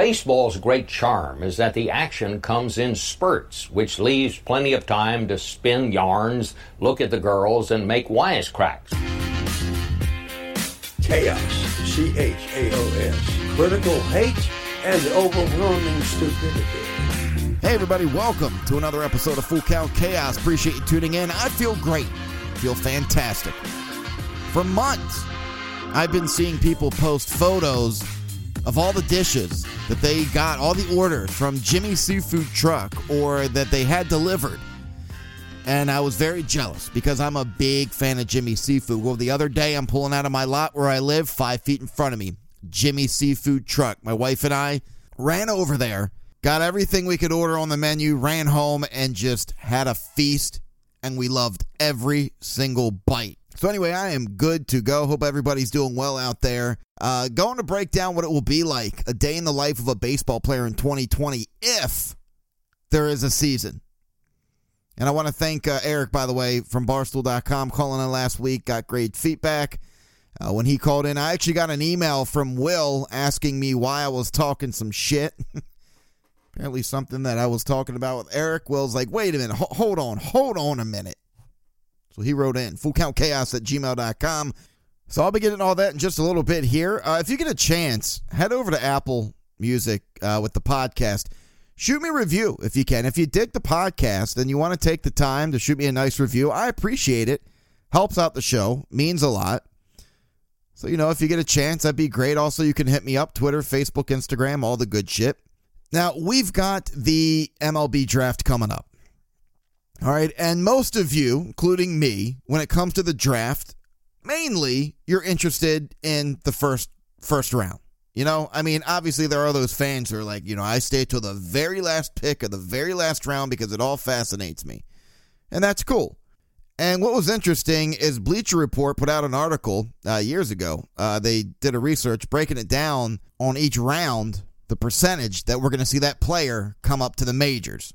Baseball's great charm is that the action comes in spurts, which leaves plenty of time to spin yarns, look at the girls, and make wisecracks. Chaos, C H A O S, critical hate, and overwhelming stupidity. Hey, everybody, welcome to another episode of Full Count Chaos. Appreciate you tuning in. I feel great, feel fantastic. For months, I've been seeing people post photos of all the dishes that they got, all the orders from Jimmy Seafood Truck or that they had delivered. And I was very jealous because I'm a big fan of Jimmy Seafood. Well, the other day I'm pulling out of my lot where I live, five feet in front of me, Jimmy Seafood Truck. My wife and I ran over there, got everything we could order on the menu, ran home, and just had a feast. And we loved every single bite. So, anyway, I am good to go. Hope everybody's doing well out there. Uh, going to break down what it will be like a day in the life of a baseball player in 2020 if there is a season. And I want to thank uh, Eric, by the way, from Barstool.com, calling in last week. Got great feedback. Uh, when he called in, I actually got an email from Will asking me why I was talking some shit. Apparently, something that I was talking about with Eric. Will's like, wait a minute, H- hold on, hold on a minute. So he wrote in fullcountchaos at gmail.com. So I'll be getting all that in just a little bit here. Uh, if you get a chance, head over to Apple Music uh, with the podcast. Shoot me a review if you can. If you dig the podcast and you want to take the time to shoot me a nice review, I appreciate it. Helps out the show, means a lot. So, you know, if you get a chance, that'd be great. Also, you can hit me up Twitter, Facebook, Instagram, all the good shit. Now, we've got the MLB draft coming up. All right. And most of you, including me, when it comes to the draft, mainly you're interested in the first first round. You know, I mean, obviously there are those fans who are like, you know, I stay till the very last pick of the very last round because it all fascinates me. And that's cool. And what was interesting is Bleacher Report put out an article uh, years ago. Uh, they did a research breaking it down on each round, the percentage that we're going to see that player come up to the majors.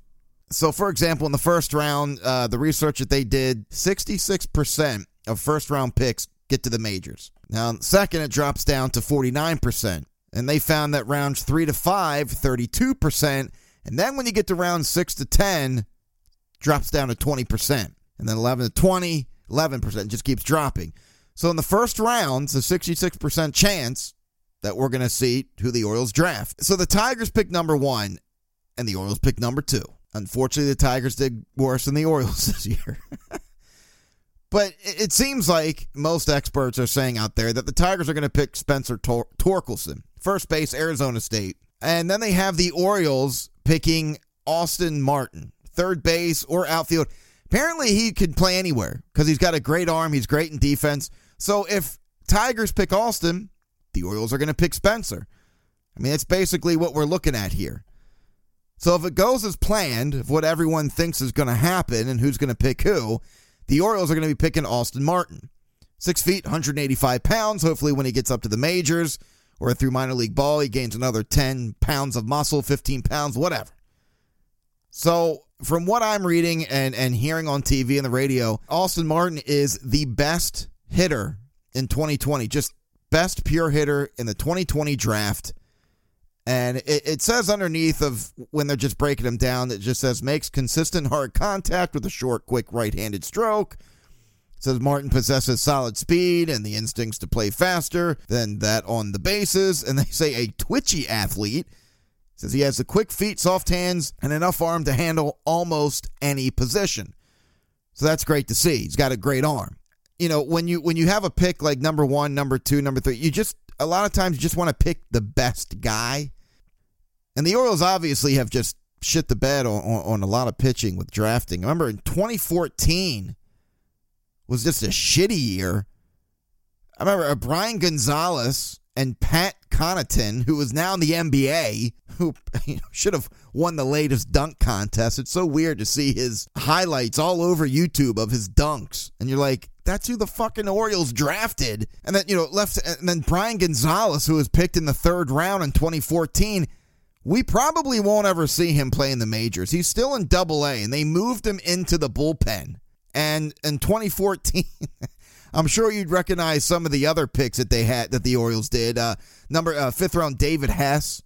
So, for example, in the first round, uh, the research that they did, 66% of first round picks get to the majors. Now, second, it drops down to 49%. And they found that rounds three to five, 32%. And then when you get to round six to 10, drops down to 20%. And then 11 to 20, 11%, just keeps dropping. So in the first round, a 66% chance that we're going to see who the Orioles draft. So the Tigers pick number one, and the Orioles pick number two. Unfortunately, the Tigers did worse than the Orioles this year. but it seems like most experts are saying out there that the Tigers are going to pick Spencer Tor- Torkelson, first base, Arizona State. And then they have the Orioles picking Austin Martin, third base or outfield. Apparently, he can play anywhere because he's got a great arm. He's great in defense. So if Tigers pick Austin, the Orioles are going to pick Spencer. I mean, that's basically what we're looking at here. So if it goes as planned, if what everyone thinks is going to happen and who's going to pick who, the Orioles are going to be picking Austin Martin. Six feet, 185 pounds. Hopefully, when he gets up to the majors or through minor league ball, he gains another 10 pounds of muscle, 15 pounds, whatever. So, from what I'm reading and, and hearing on TV and the radio, Austin Martin is the best hitter in 2020, just best pure hitter in the 2020 draft. And it, it, says underneath of when they're just breaking him down, it just says makes consistent hard contact with a short, quick right-handed stroke. It says Martin possesses solid speed and the instincts to play faster than that on the bases. And they say a twitchy athlete. It says he has the quick feet, soft hands, and enough arm to handle almost any position. So that's great to see. He's got a great arm. You know, when you when you have a pick like number one, number two, number three, you just a lot of times you just want to pick the best guy and the Orioles obviously have just shit the bed on, on, on, a lot of pitching with drafting. Remember in 2014 was just a shitty year. I remember uh, Brian Gonzalez and Pat Connaughton, who is now in the NBA, who you know, should have won the latest dunk contest. It's so weird to see his highlights all over YouTube of his dunks. And you're like, that's who the fucking Orioles drafted. And then, you know, left, and then Brian Gonzalez, who was picked in the third round in 2014 we probably won't ever see him play in the majors. He's still in double A, and they moved him into the bullpen. And in 2014, I'm sure you'd recognize some of the other picks that they had that the Orioles did. Uh, number uh, fifth round, David Hess.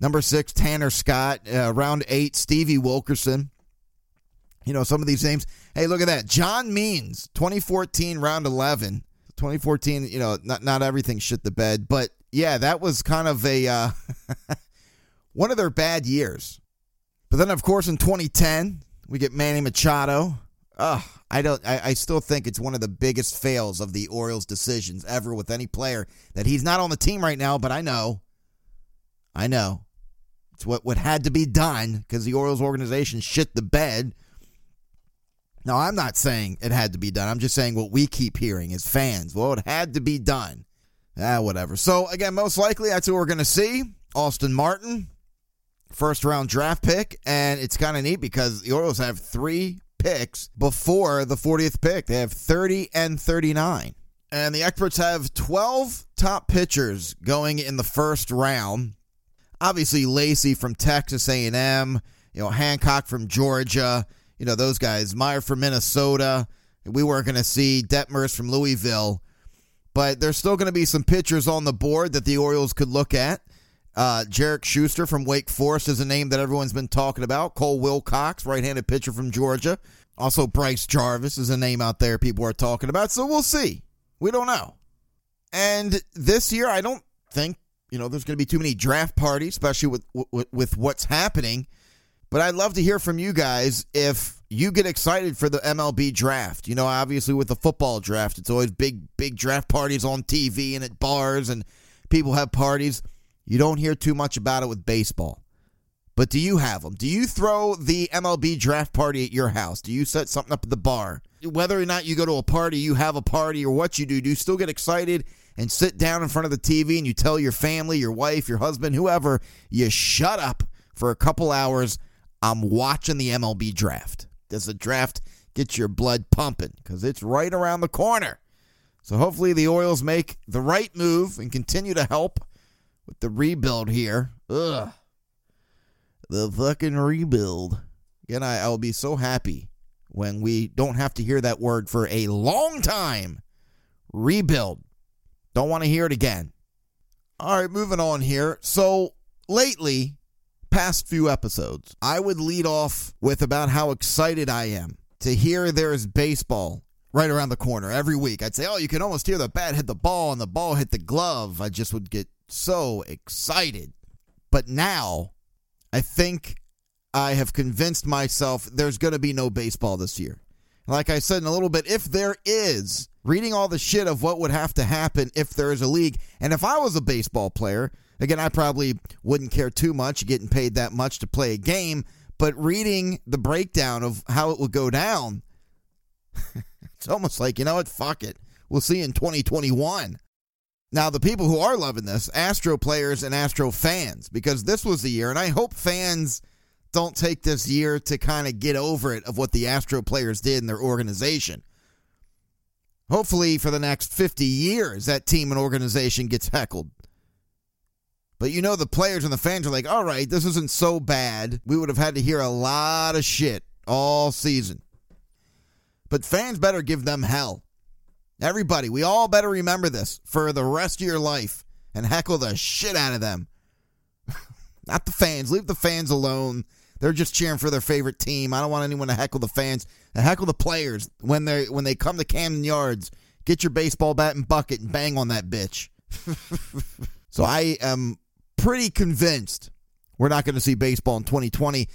Number six, Tanner Scott. Uh, round eight, Stevie Wilkerson. You know, some of these names. Hey, look at that. John Means, 2014, round 11. 2014, you know, not, not everything shit the bed, but yeah, that was kind of a uh, one of their bad years. But then, of course, in 2010, we get Manny Machado. Ugh, I don't. I, I still think it's one of the biggest fails of the Orioles' decisions ever with any player that he's not on the team right now. But I know, I know, it's what what had to be done because the Orioles organization shit the bed. Now I'm not saying it had to be done. I'm just saying what we keep hearing as fans. Well, it had to be done. Ah, whatever. So again, most likely that's who we're to see. Austin Martin, first round draft pick, and it's kind of neat because the Orioles have three picks before the 40th pick. They have 30 and 39. And the experts have 12 top pitchers going in the first round. Obviously, Lacy from Texas A&M, you know, Hancock from Georgia, you know, those guys. Meyer from Minnesota. We weren't going to see Detmers from Louisville. But there's still going to be some pitchers on the board that the Orioles could look at. Uh, Jared Shuster from Wake Forest is a name that everyone's been talking about. Cole Wilcox, right handed pitcher from Georgia. Also, Bryce Jarvis is a name out there people are talking about. So we'll see. We don't know. And this year, I don't think, you know, there's going to be too many draft parties, especially with, with, with what's happening. But I'd love to hear from you guys if you get excited for the MLB draft. You know, obviously with the football draft, it's always big, big draft parties on TV and at bars, and people have parties. You don't hear too much about it with baseball. But do you have them? Do you throw the MLB draft party at your house? Do you set something up at the bar? Whether or not you go to a party, you have a party, or what you do, do you still get excited and sit down in front of the TV and you tell your family, your wife, your husband, whoever, you shut up for a couple hours? I'm watching the MLB draft. Does the draft get your blood pumping? Because it's right around the corner. So hopefully the Orioles make the right move and continue to help with the rebuild here. Ugh. The fucking rebuild. Again, I, I will be so happy when we don't have to hear that word for a long time. Rebuild. Don't want to hear it again. All right, moving on here. So lately, past few episodes, I would lead off with about how excited I am to hear there is baseball right around the corner every week. I'd say, oh, you can almost hear the bat hit the ball and the ball hit the glove. I just would get so excited. But now, I think I have convinced myself there's going to be no baseball this year. Like I said in a little bit, if there is, reading all the shit of what would have to happen if there is a league, and if I was a baseball player, again, I probably wouldn't care too much getting paid that much to play a game, but reading the breakdown of how it would go down, it's almost like, you know what, fuck it. We'll see in 2021. Now, the people who are loving this, Astro players and Astro fans, because this was the year, and I hope fans don't take this year to kind of get over it of what the Astro players did in their organization. Hopefully, for the next 50 years, that team and organization gets heckled. But you know, the players and the fans are like, all right, this isn't so bad. We would have had to hear a lot of shit all season. But fans better give them hell. Everybody, we all better remember this for the rest of your life and heckle the shit out of them. Not the fans. Leave the fans alone. They're just cheering for their favorite team. I don't want anyone to heckle the fans. Heckle the players when they when they come to Camden Yards. Get your baseball bat and bucket and bang on that bitch. so I am pretty convinced we're not going to see baseball in 2020.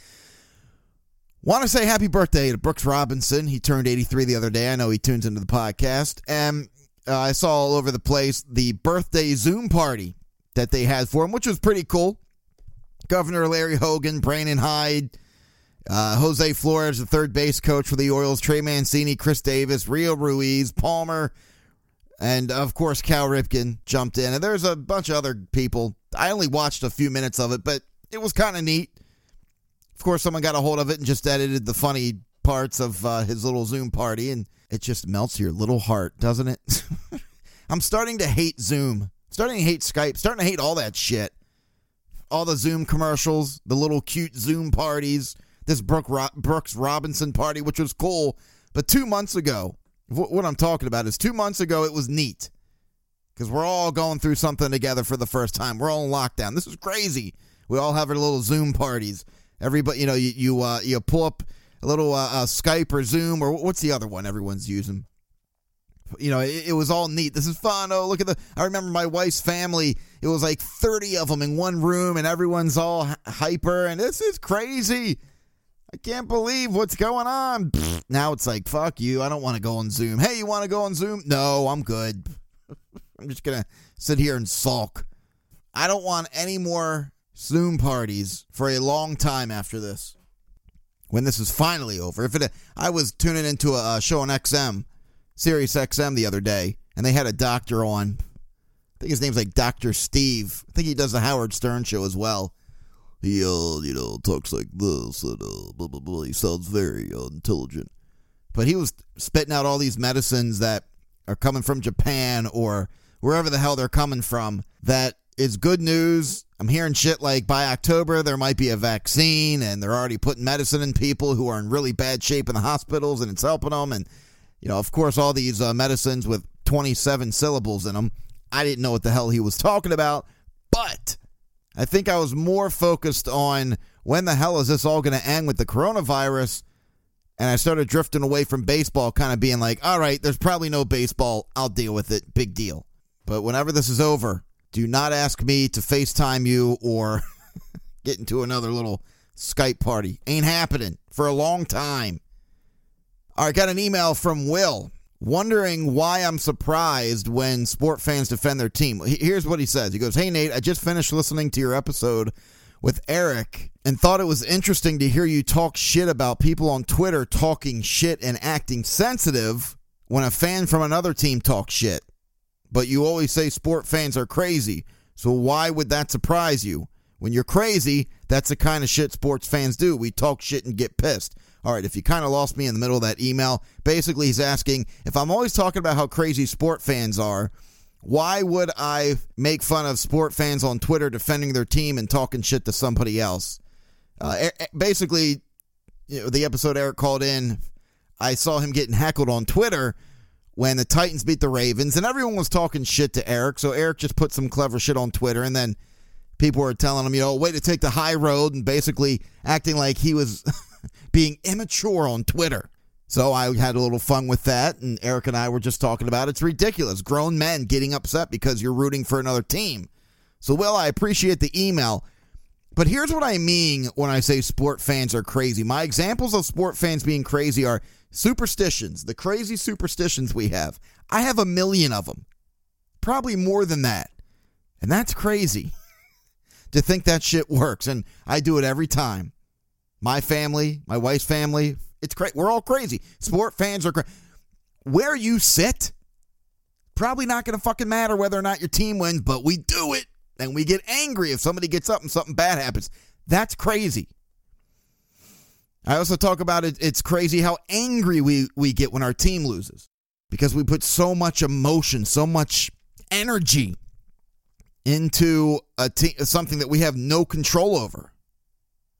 Want to say happy birthday to Brooks Robinson. He turned 83 the other day. I know he tunes into the podcast. And uh, I saw all over the place the birthday Zoom party that they had for him, which was pretty cool. Governor Larry Hogan, Brandon Hyde, uh, Jose Flores, the third base coach for the Orioles, Trey Mancini, Chris Davis, Rio Ruiz, Palmer, and of course Cal Ripken jumped in. And there's a bunch of other people. I only watched a few minutes of it, but it was kind of neat. Of course, someone got a hold of it and just edited the funny parts of uh, his little Zoom party, and it just melts your little heart, doesn't it? I'm starting to hate Zoom. Starting to hate Skype. Starting to hate all that shit. All the Zoom commercials, the little cute Zoom parties, this Brooke Ro- Brooks Robinson party, which was cool. But two months ago, what I'm talking about is two months ago, it was neat because we're all going through something together for the first time. We're all in lockdown. This is crazy We all have our little Zoom parties. Everybody, you know, you you uh, you pull up a little uh, uh, Skype or Zoom or what's the other one everyone's using. You know, it, it, was all neat. This is fun. Oh, look at the. I remember my wife's family. It was like 30 of them in one room, and everyone's all hyper, and this is crazy. I can't believe what's going on. Now it's like, fuck you. I don't want to go on Zoom. Hey, you want to go on Zoom? No, I'm good. I'm just going to sit here and sulk. I don't want any more Zoom parties for a long time after this. When this is finally over. If it, I was tuning into a, show on XM, Sirius XM the other day, and they had a doctor on. I think his name's like Dr. Steve. I think he does the Howard Stern show as well he uh you know talks like this and uh, blah blah blah. He sounds very uh, intelligent, but he was spitting out all these medicines that are coming from Japan or wherever the hell they're coming from. That is good news. I'm hearing shit like by October there might be a vaccine, and they're already putting medicine in people who are in really bad shape in the hospitals, and it's helping them. And you know, of course, all these uh, medicines with 27 syllables in them. I didn't know what the hell he was talking about, but I think I was more focused on when the hell is this all going to end with the coronavirus? And I started drifting away from baseball, kind of being like, all right, there's probably no baseball. I'll deal with it. Big deal. But whenever this is over, do not ask me to FaceTime you or get into another little Skype party. Ain't happening for a long time. All right, got an email from Will wondering why I'm surprised when sport fans defend their team. Here's what he says. He goes, "Hey Nate, I just finished listening to your episode with Eric and thought it was interesting to hear you talk shit about people on Twitter talking shit and acting sensitive when a fan from another team talks shit. But you always say sport fans are crazy. So why would that surprise you? When you're crazy, that's the kind of shit sports fans do. We talk shit and get pissed. All right, if you kind of lost me in the middle of that email, basically he's asking if I'm always talking about how crazy sport fans are, why would I make fun of sport fans on Twitter defending their team and talking shit to somebody else? Uh, basically, you know, the episode Eric called in, I saw him getting heckled on Twitter when the Titans beat the Ravens, and everyone was talking shit to Eric. So Eric just put some clever shit on Twitter, and then people were telling him, you know, way to take the high road, and basically acting like he was. being immature on Twitter. So I had a little fun with that, and Eric and I were just talking about it. it's ridiculous. Grown men getting upset because you're rooting for another team. So, Will, I appreciate the email, but here's what I mean when I say sport fans are crazy. My examples of sport fans being crazy are superstitions, the crazy superstitions we have. I have a million of them, probably more than that. And that's crazy to think that shit works. And I do it every time my family, my wife's family. It's great. We're all crazy. Sport fans are crazy. Where you sit, probably not going to fucking matter whether or not your team wins, but we do it. And we get angry if somebody gets up and something bad happens. That's crazy. I also talk about it. It's crazy how angry we, we get when our team loses because we put so much emotion, so much energy into a te- something that we have no control over.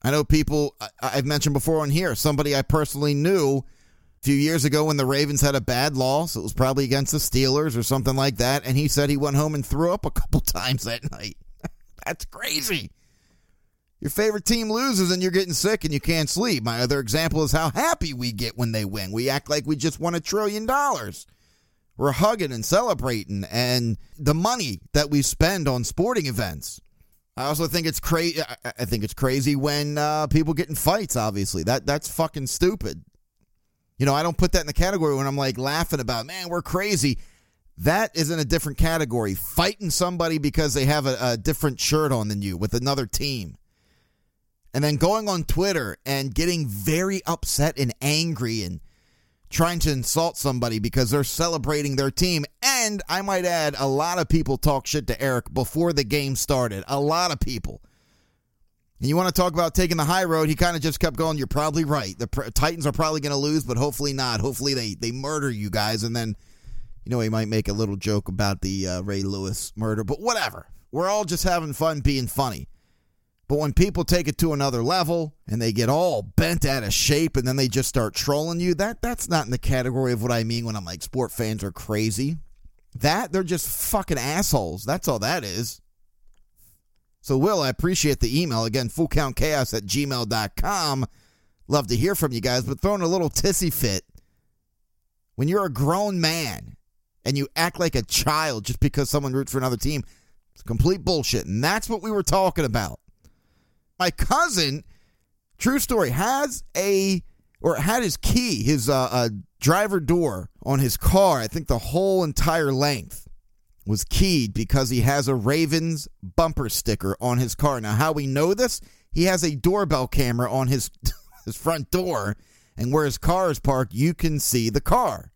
I know people I've mentioned before on here, somebody I personally knew a few years ago when the Ravens had a bad loss. It was probably against the Steelers or something like that. And he said he went home and threw up a couple times that night. That's crazy. Your favorite team loses and you're getting sick and you can't sleep. My other example is how happy we get when they win. We act like we just won a trillion dollars. We're hugging and celebrating, and the money that we spend on sporting events I also think it's crazy. I think it's crazy when uh, people get in fights. Obviously, that that's fucking stupid. You know, I don't put that in the category when I'm like laughing about, man, we're crazy. That is in a different category. Fighting somebody because they have a, a different shirt on than you with another team. And then going on Twitter and getting very upset and angry and trying to insult somebody because they're celebrating their team. And I might add, a lot of people talk shit to Eric before the game started. A lot of people. And you want to talk about taking the high road? He kind of just kept going. You're probably right. The Titans are probably going to lose, but hopefully not. Hopefully they they murder you guys, and then you know he might make a little joke about the uh, Ray Lewis murder. But whatever. We're all just having fun, being funny. But when people take it to another level and they get all bent out of shape and then they just start trolling you, that that's not in the category of what I mean when I'm like sport fans are crazy. That they're just fucking assholes. That's all that is. So, Will, I appreciate the email. Again, fullcountchaos at gmail.com. Love to hear from you guys, but throwing a little tissy fit. When you're a grown man and you act like a child just because someone roots for another team, it's complete bullshit. And that's what we were talking about. My cousin, true story, has a, or had his key, his uh, uh, driver door on his car, I think the whole entire length was keyed because he has a Ravens bumper sticker on his car. Now, how we know this? He has a doorbell camera on his his front door, and where his car is parked, you can see the car.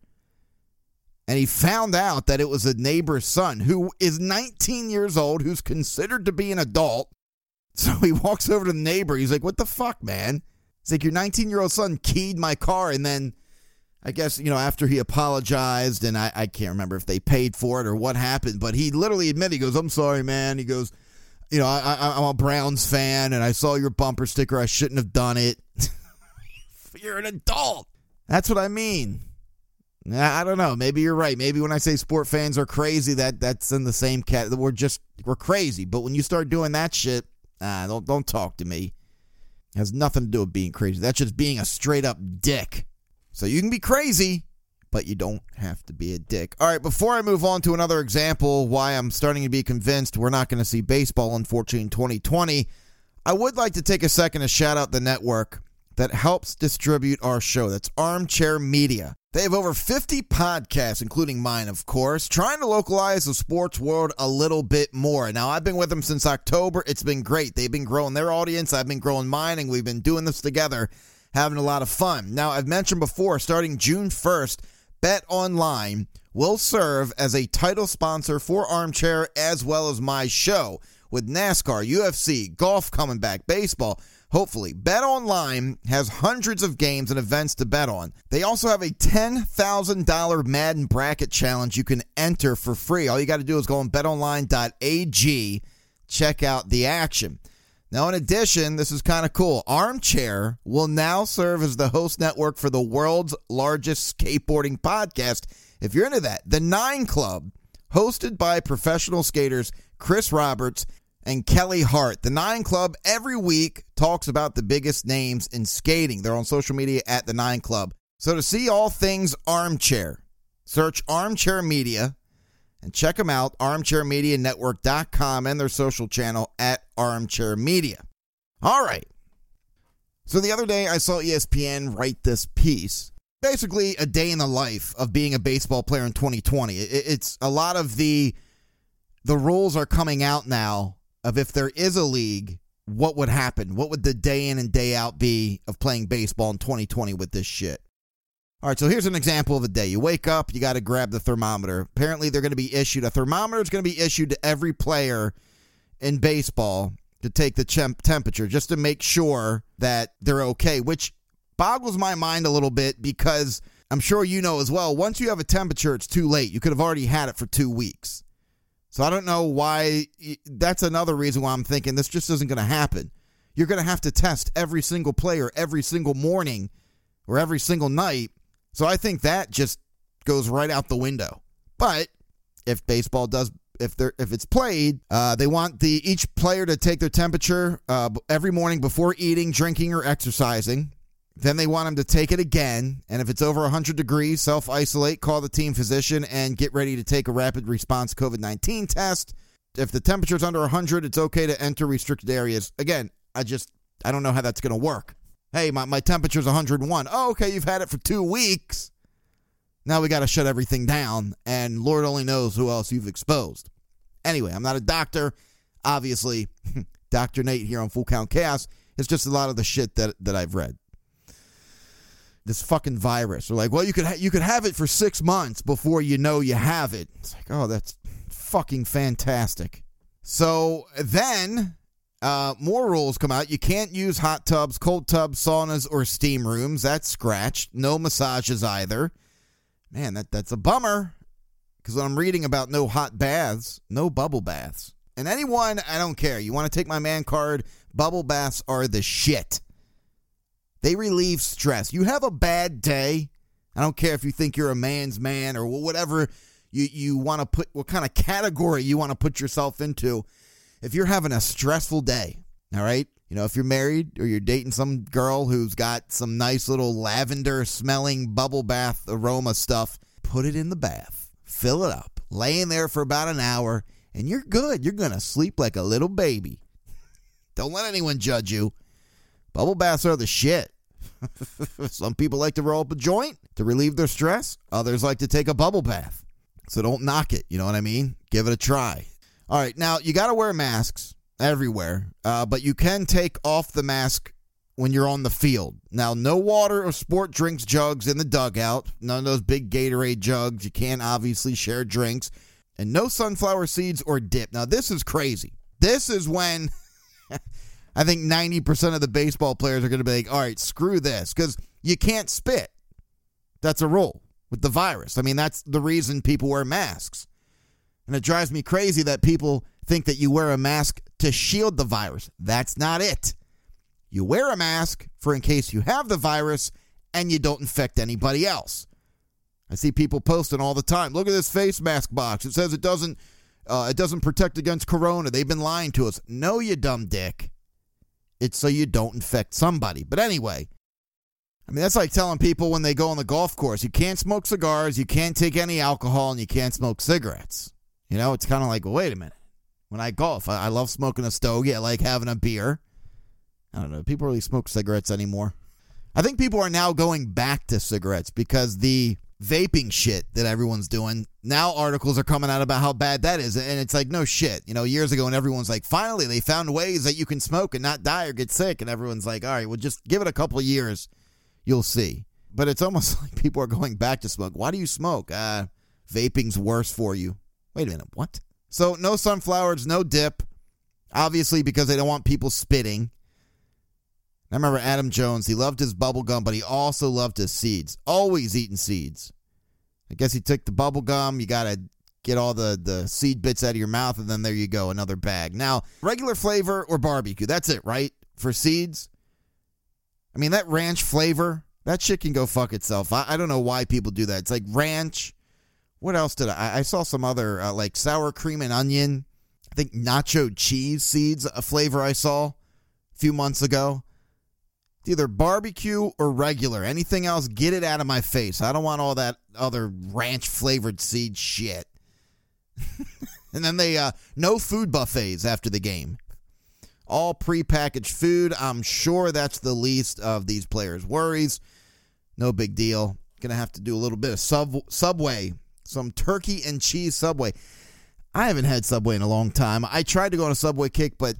And he found out that it was a neighbor's son who is 19 years old, who's considered to be an adult. So he walks over to the neighbor. He's like, What the fuck, man? He's like, Your 19 year old son keyed my car and then I guess, you know, after he apologized, and I, I can't remember if they paid for it or what happened, but he literally admitted, he goes, I'm sorry, man. He goes, you know, I, I'm a Browns fan, and I saw your bumper sticker. I shouldn't have done it. you're an adult. That's what I mean. I don't know. Maybe you're right. Maybe when I say sport fans are crazy, that that's in the same cat. We're just we're crazy. But when you start doing that shit, ah, don't don't talk to me. It has nothing to do with being crazy. That's just being a straight up dick. So you can be crazy, but you don't have to be a dick. All right, before I move on to another example why I'm starting to be convinced we're not going to see baseball, unfortunately, in 2020, I would like to take a second to shout out the network that helps distribute our show. That's Armchair Media. They have over 50 podcasts, including mine, of course, trying to localize the sports world a little bit more. Now, I've been with them since October. It's been great. They've been growing their audience. I've been growing mine, and we've been doing this together having a lot of fun. Now, I've mentioned before, starting June 1st, Bet Online will serve as a title sponsor for Armchair as well as my show with NASCAR, UFC, golf coming back, baseball. Hopefully, Bet Online has hundreds of games and events to bet on. They also have a $10,000 Madden bracket challenge you can enter for free. All you got to do is go on betonline.ag, check out the action. Now, in addition, this is kind of cool. Armchair will now serve as the host network for the world's largest skateboarding podcast. If you're into that, the Nine Club, hosted by professional skaters Chris Roberts and Kelly Hart. The Nine Club every week talks about the biggest names in skating. They're on social media at the Nine Club. So to see all things Armchair, search Armchair Media and check them out, armchairmedianetwork.com and their social channel at Armchair Media. All right. So the other day I saw ESPN write this piece. Basically, a day in the life of being a baseball player in 2020. It's a lot of the the rules are coming out now of if there is a league, what would happen? What would the day in and day out be of playing baseball in 2020 with this shit? All right, so here's an example of a day. You wake up, you got to grab the thermometer. Apparently, they're going to be issued a thermometer is going to be issued to every player in baseball to take the temp- temperature just to make sure that they're okay, which boggles my mind a little bit because I'm sure you know as well. Once you have a temperature, it's too late. You could have already had it for two weeks. So I don't know why. That's another reason why I'm thinking this just isn't going to happen. You're going to have to test every single player every single morning or every single night so I think that just goes right out the window. But if baseball does if they're if it's played, uh, they want the each player to take their temperature uh, every morning before eating, drinking, or exercising. Then they want them to take it again, and if it's over 100 degrees, self isolate, call the team physician, and get ready to take a rapid response COVID 19 test. If the temperature is under 100, it's okay to enter restricted areas. Again, I just I don't know how that's going to work. Hey, my, my temperature's 101. Oh, okay, you've had it for two weeks. Now we got to shut everything down, and Lord only knows who else you've exposed. Anyway, I'm not a doctor. Obviously, Dr. Nate here on Full Count Chaos is just a lot of the shit that, that I've read. This fucking virus. They're like, well, you could ha- you could have it for six months before you know you have it. It's like, oh, that's fucking fantastic. So then uh, more rules come out. You can't use hot tubs, cold tubs, saunas, or steam rooms. That's scratched. No massages either. Man, that that's a bummer. Because I'm reading about no hot baths, no bubble baths. And anyone, I don't care. You want to take my man card? Bubble baths are the shit. They relieve stress. You have a bad day. I don't care if you think you're a man's man or whatever you, you want to put, what kind of category you want to put yourself into if you're having a stressful day, all right, you know, if you're married or you're dating some girl who's got some nice little lavender smelling bubble bath aroma stuff, put it in the bath, fill it up, lay in there for about an hour, and you're good. You're going to sleep like a little baby. Don't let anyone judge you. Bubble baths are the shit. Some people like to roll up a joint to relieve their stress. Others like to take a bubble bath. So don't knock it. You know what I mean? Give it a try. All right. Now, you got to wear masks everywhere, uh, but you can take off the mask when you're on the field. Now, no water or sport drinks jugs in the dugout. None of those big Gatorade jugs. You can't obviously share drinks. And no sunflower seeds or dip. Now, this is crazy. This is when I think 90% of the baseball players are going to be like, all right, screw this, because you can't spit. That's a rule with the virus. I mean, that's the reason people wear masks. And it drives me crazy that people think that you wear a mask to shield the virus. That's not it. You wear a mask for in case you have the virus and you don't infect anybody else. I see people posting all the time. Look at this face mask box. It says it doesn't uh, it doesn't protect against corona. They've been lying to us. No, you dumb dick. It's so you don't infect somebody. But anyway, I mean, that's like telling people when they go on the golf course, you can't smoke cigars, you can't take any alcohol, and you can't smoke cigarettes. You know, it's kind of like, well, wait a minute. When I golf, I, I love smoking a stogie. I like having a beer. I don't know. People really smoke cigarettes anymore. I think people are now going back to cigarettes because the vaping shit that everyone's doing. Now articles are coming out about how bad that is. And it's like, no shit. You know, years ago, and everyone's like, finally, they found ways that you can smoke and not die or get sick. And everyone's like, all right, well, just give it a couple years. You'll see. But it's almost like people are going back to smoke. Why do you smoke? Uh, vaping's worse for you. Wait a minute. What? So, no sunflowers, no dip. Obviously, because they don't want people spitting. I remember Adam Jones. He loved his bubble gum, but he also loved his seeds. Always eating seeds. I guess he took the bubble gum. You got to get all the, the seed bits out of your mouth, and then there you go, another bag. Now, regular flavor or barbecue. That's it, right? For seeds. I mean, that ranch flavor, that shit can go fuck itself. I, I don't know why people do that. It's like ranch. What else did I? I saw some other, uh, like sour cream and onion. I think nacho cheese seeds, a flavor I saw a few months ago either barbecue or regular. Anything else, get it out of my face. I don't want all that other ranch flavored seed shit. and then they uh no food buffets after the game. All prepackaged food. I'm sure that's the least of these players' worries. No big deal. Gonna have to do a little bit of sub Subway, some turkey and cheese Subway. I haven't had Subway in a long time. I tried to go on a Subway kick, but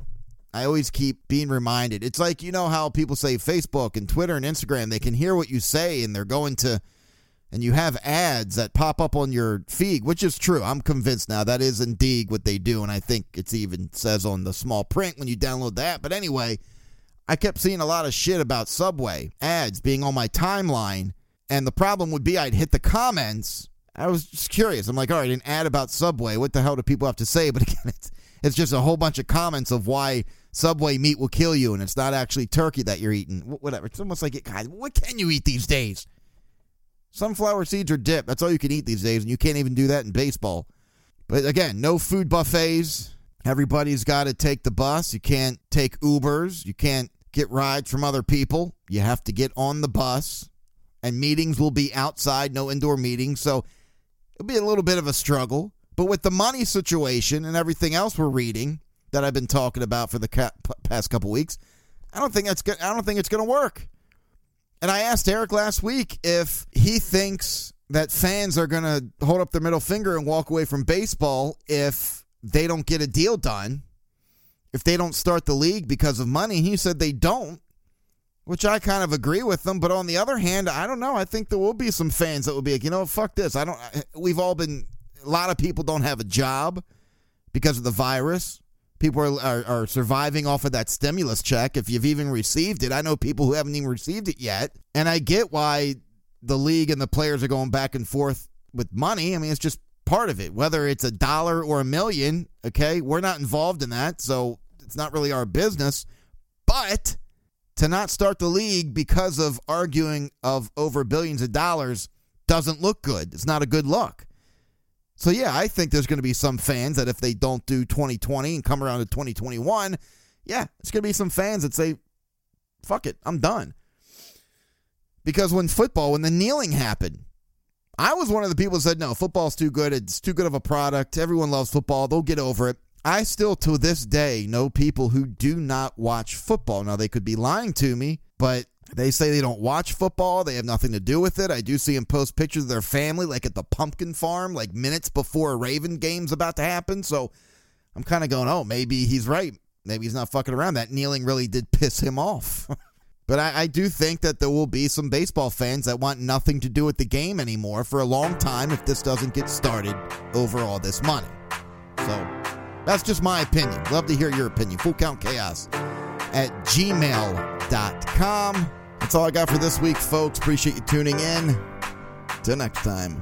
I always keep being reminded. It's like, you know, how people say Facebook and Twitter and Instagram, they can hear what you say and they're going to, and you have ads that pop up on your feed, which is true. I'm convinced now that is indeed what they do. And I think it's even says on the small print when you download that. But anyway, I kept seeing a lot of shit about Subway ads being on my timeline. And the problem would be I'd hit the comments. I was just curious. I'm like, all right, an ad about Subway. What the hell do people have to say? But again, it's, it's just a whole bunch of comments of why Subway meat will kill you, and it's not actually turkey that you're eating. Whatever. It's almost like it. God, what can you eat these days? Sunflower seeds or dip. That's all you can eat these days, and you can't even do that in baseball. But again, no food buffets. Everybody's got to take the bus. You can't take Ubers. You can't get rides from other people. You have to get on the bus. And meetings will be outside, no indoor meetings. So it'll be a little bit of a struggle. But with the money situation and everything else we're reading, that I've been talking about for the ca- past couple weeks. I don't think that's good. I don't think it's going to work. And I asked Eric last week if he thinks that fans are going to hold up their middle finger and walk away from baseball if they don't get a deal done, if they don't start the league because of money. He said they don't, which I kind of agree with them. But on the other hand, I don't know. I think there will be some fans that will be like, you know, fuck this. I don't. We've all been. A lot of people don't have a job because of the virus. People are, are, are, surviving off of that stimulus check if you've even received it. I know people who haven't even received it yet. And I get why the league and the players are going back and forth with money. I mean, it's just part of it. Whether it's a dollar or a million, okay, we're not involved in that. So it's not really our business. But to not start the league because of arguing of over billions of dollars doesn't look good. It's not a good look. So, yeah, I think there's going to be some fans that if they don't do 2020 and come around to 2021, yeah, it's going to be some fans that say, fuck it, I'm done. Because when football, when the kneeling happened, I was one of the people who said, no, football's too good. It's too good of a product. Everyone loves football. They'll get over it. I still, to this day, know people who do not watch football. Now, they could be lying to me, but they say they don't watch football. They have nothing to do with it. I do see them post pictures of their family, like at the pumpkin farm, like minutes before a Raven game's about to happen. So I'm kind of going, oh, maybe he's right. Maybe he's not fucking around. That kneeling really did piss him off. but I, I, do think that there will be some baseball fans that want nothing to do with the game anymore for a long time if this doesn't get started over all this money. So that's just my opinion. Love to hear your opinion. Full Count Chaos at gmail.com. That's all I got for this week, folks. Appreciate you tuning in. Till next time.